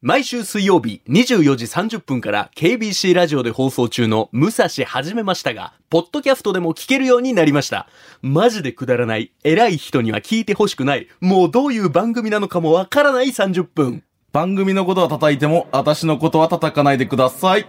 毎週水曜日24時30分から KBC ラジオで放送中の武蔵始めましたが、ポッドキャストでも聞けるようになりました。マジでくだらない、偉い人には聞いてほしくない、もうどういう番組なのかもわからない30分。番組のことは叩いても、私のことは叩かないでください。